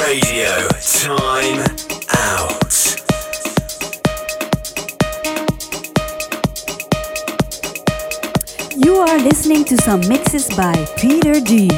Radio. Time out. You are listening to some mixes by Peter D.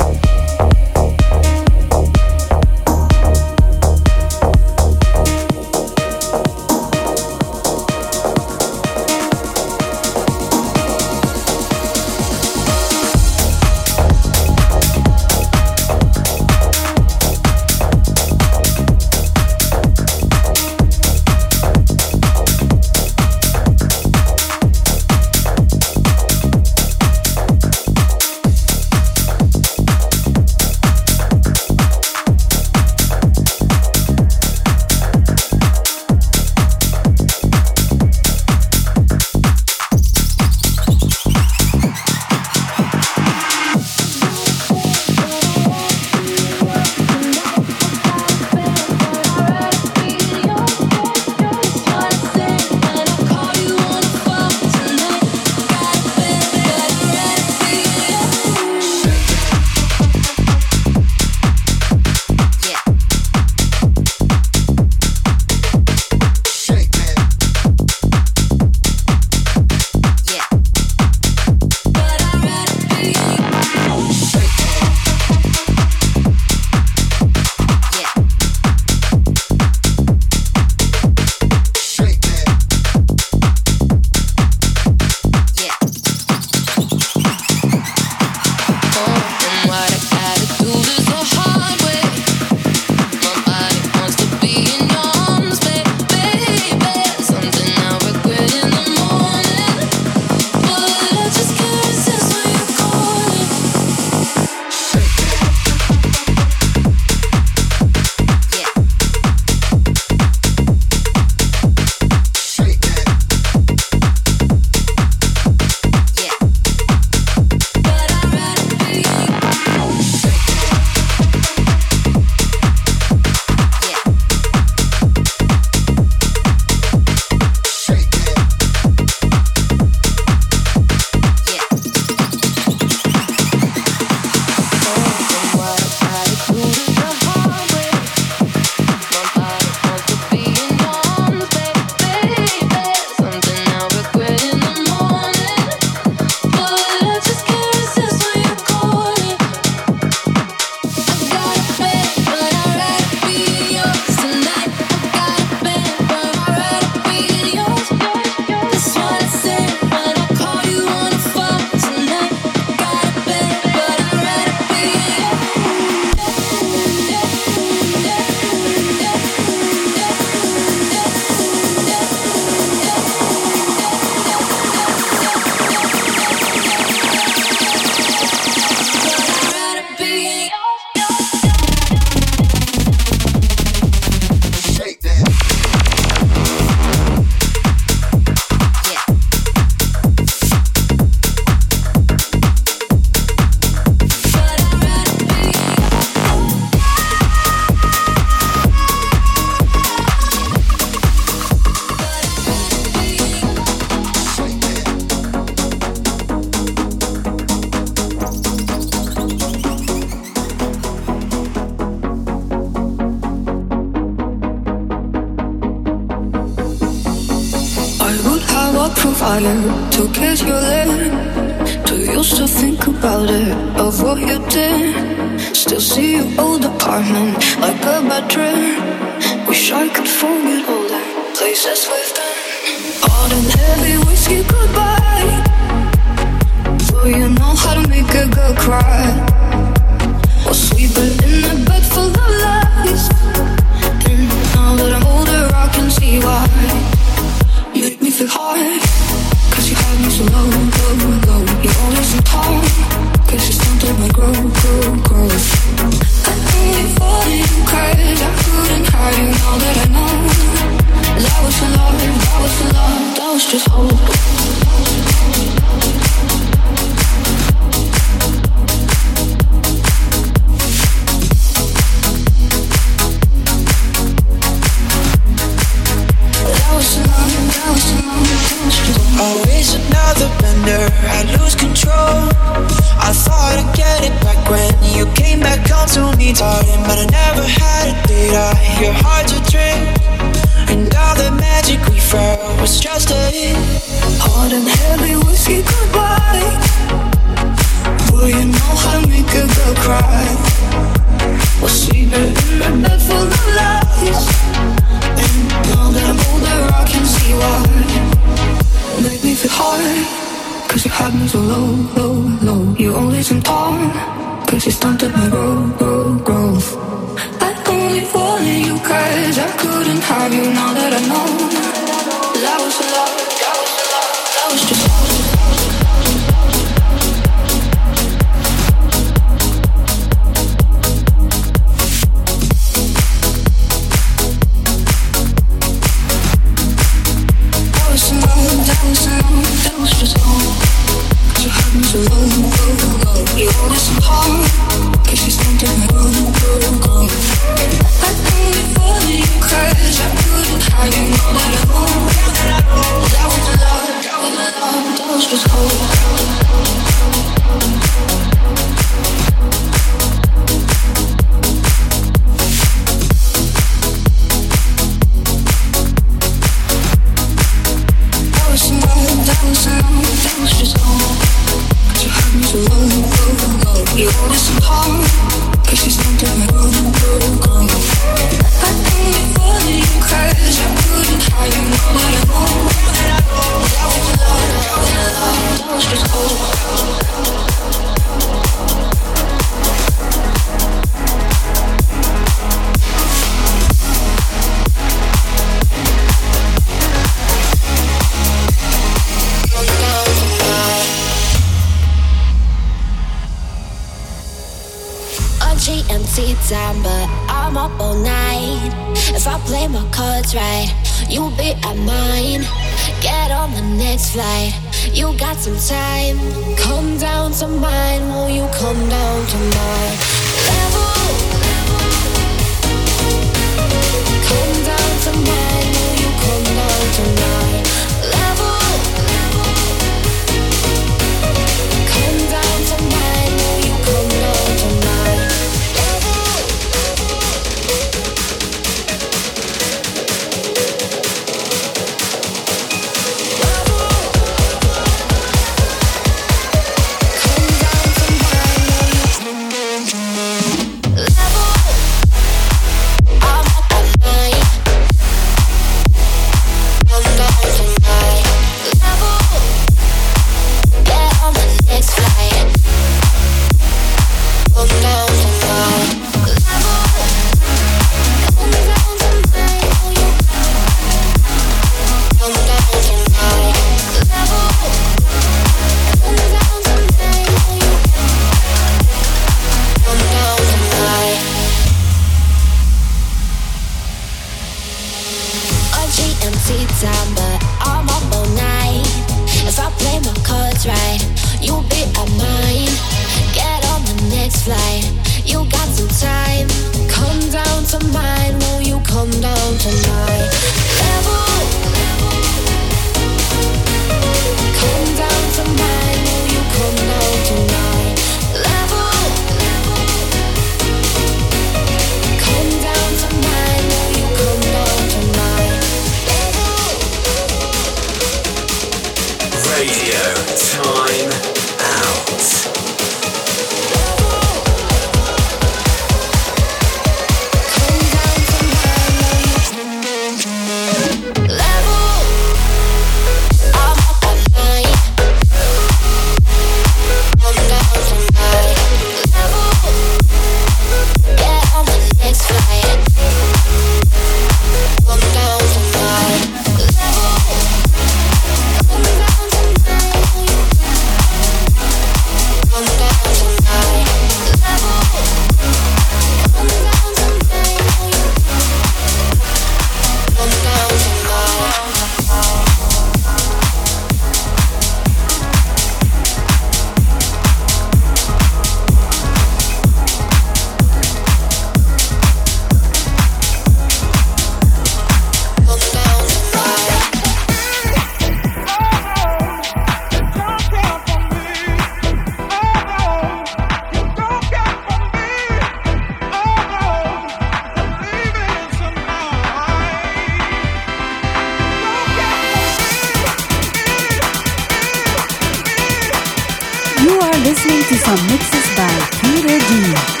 to some mixes by Peter D.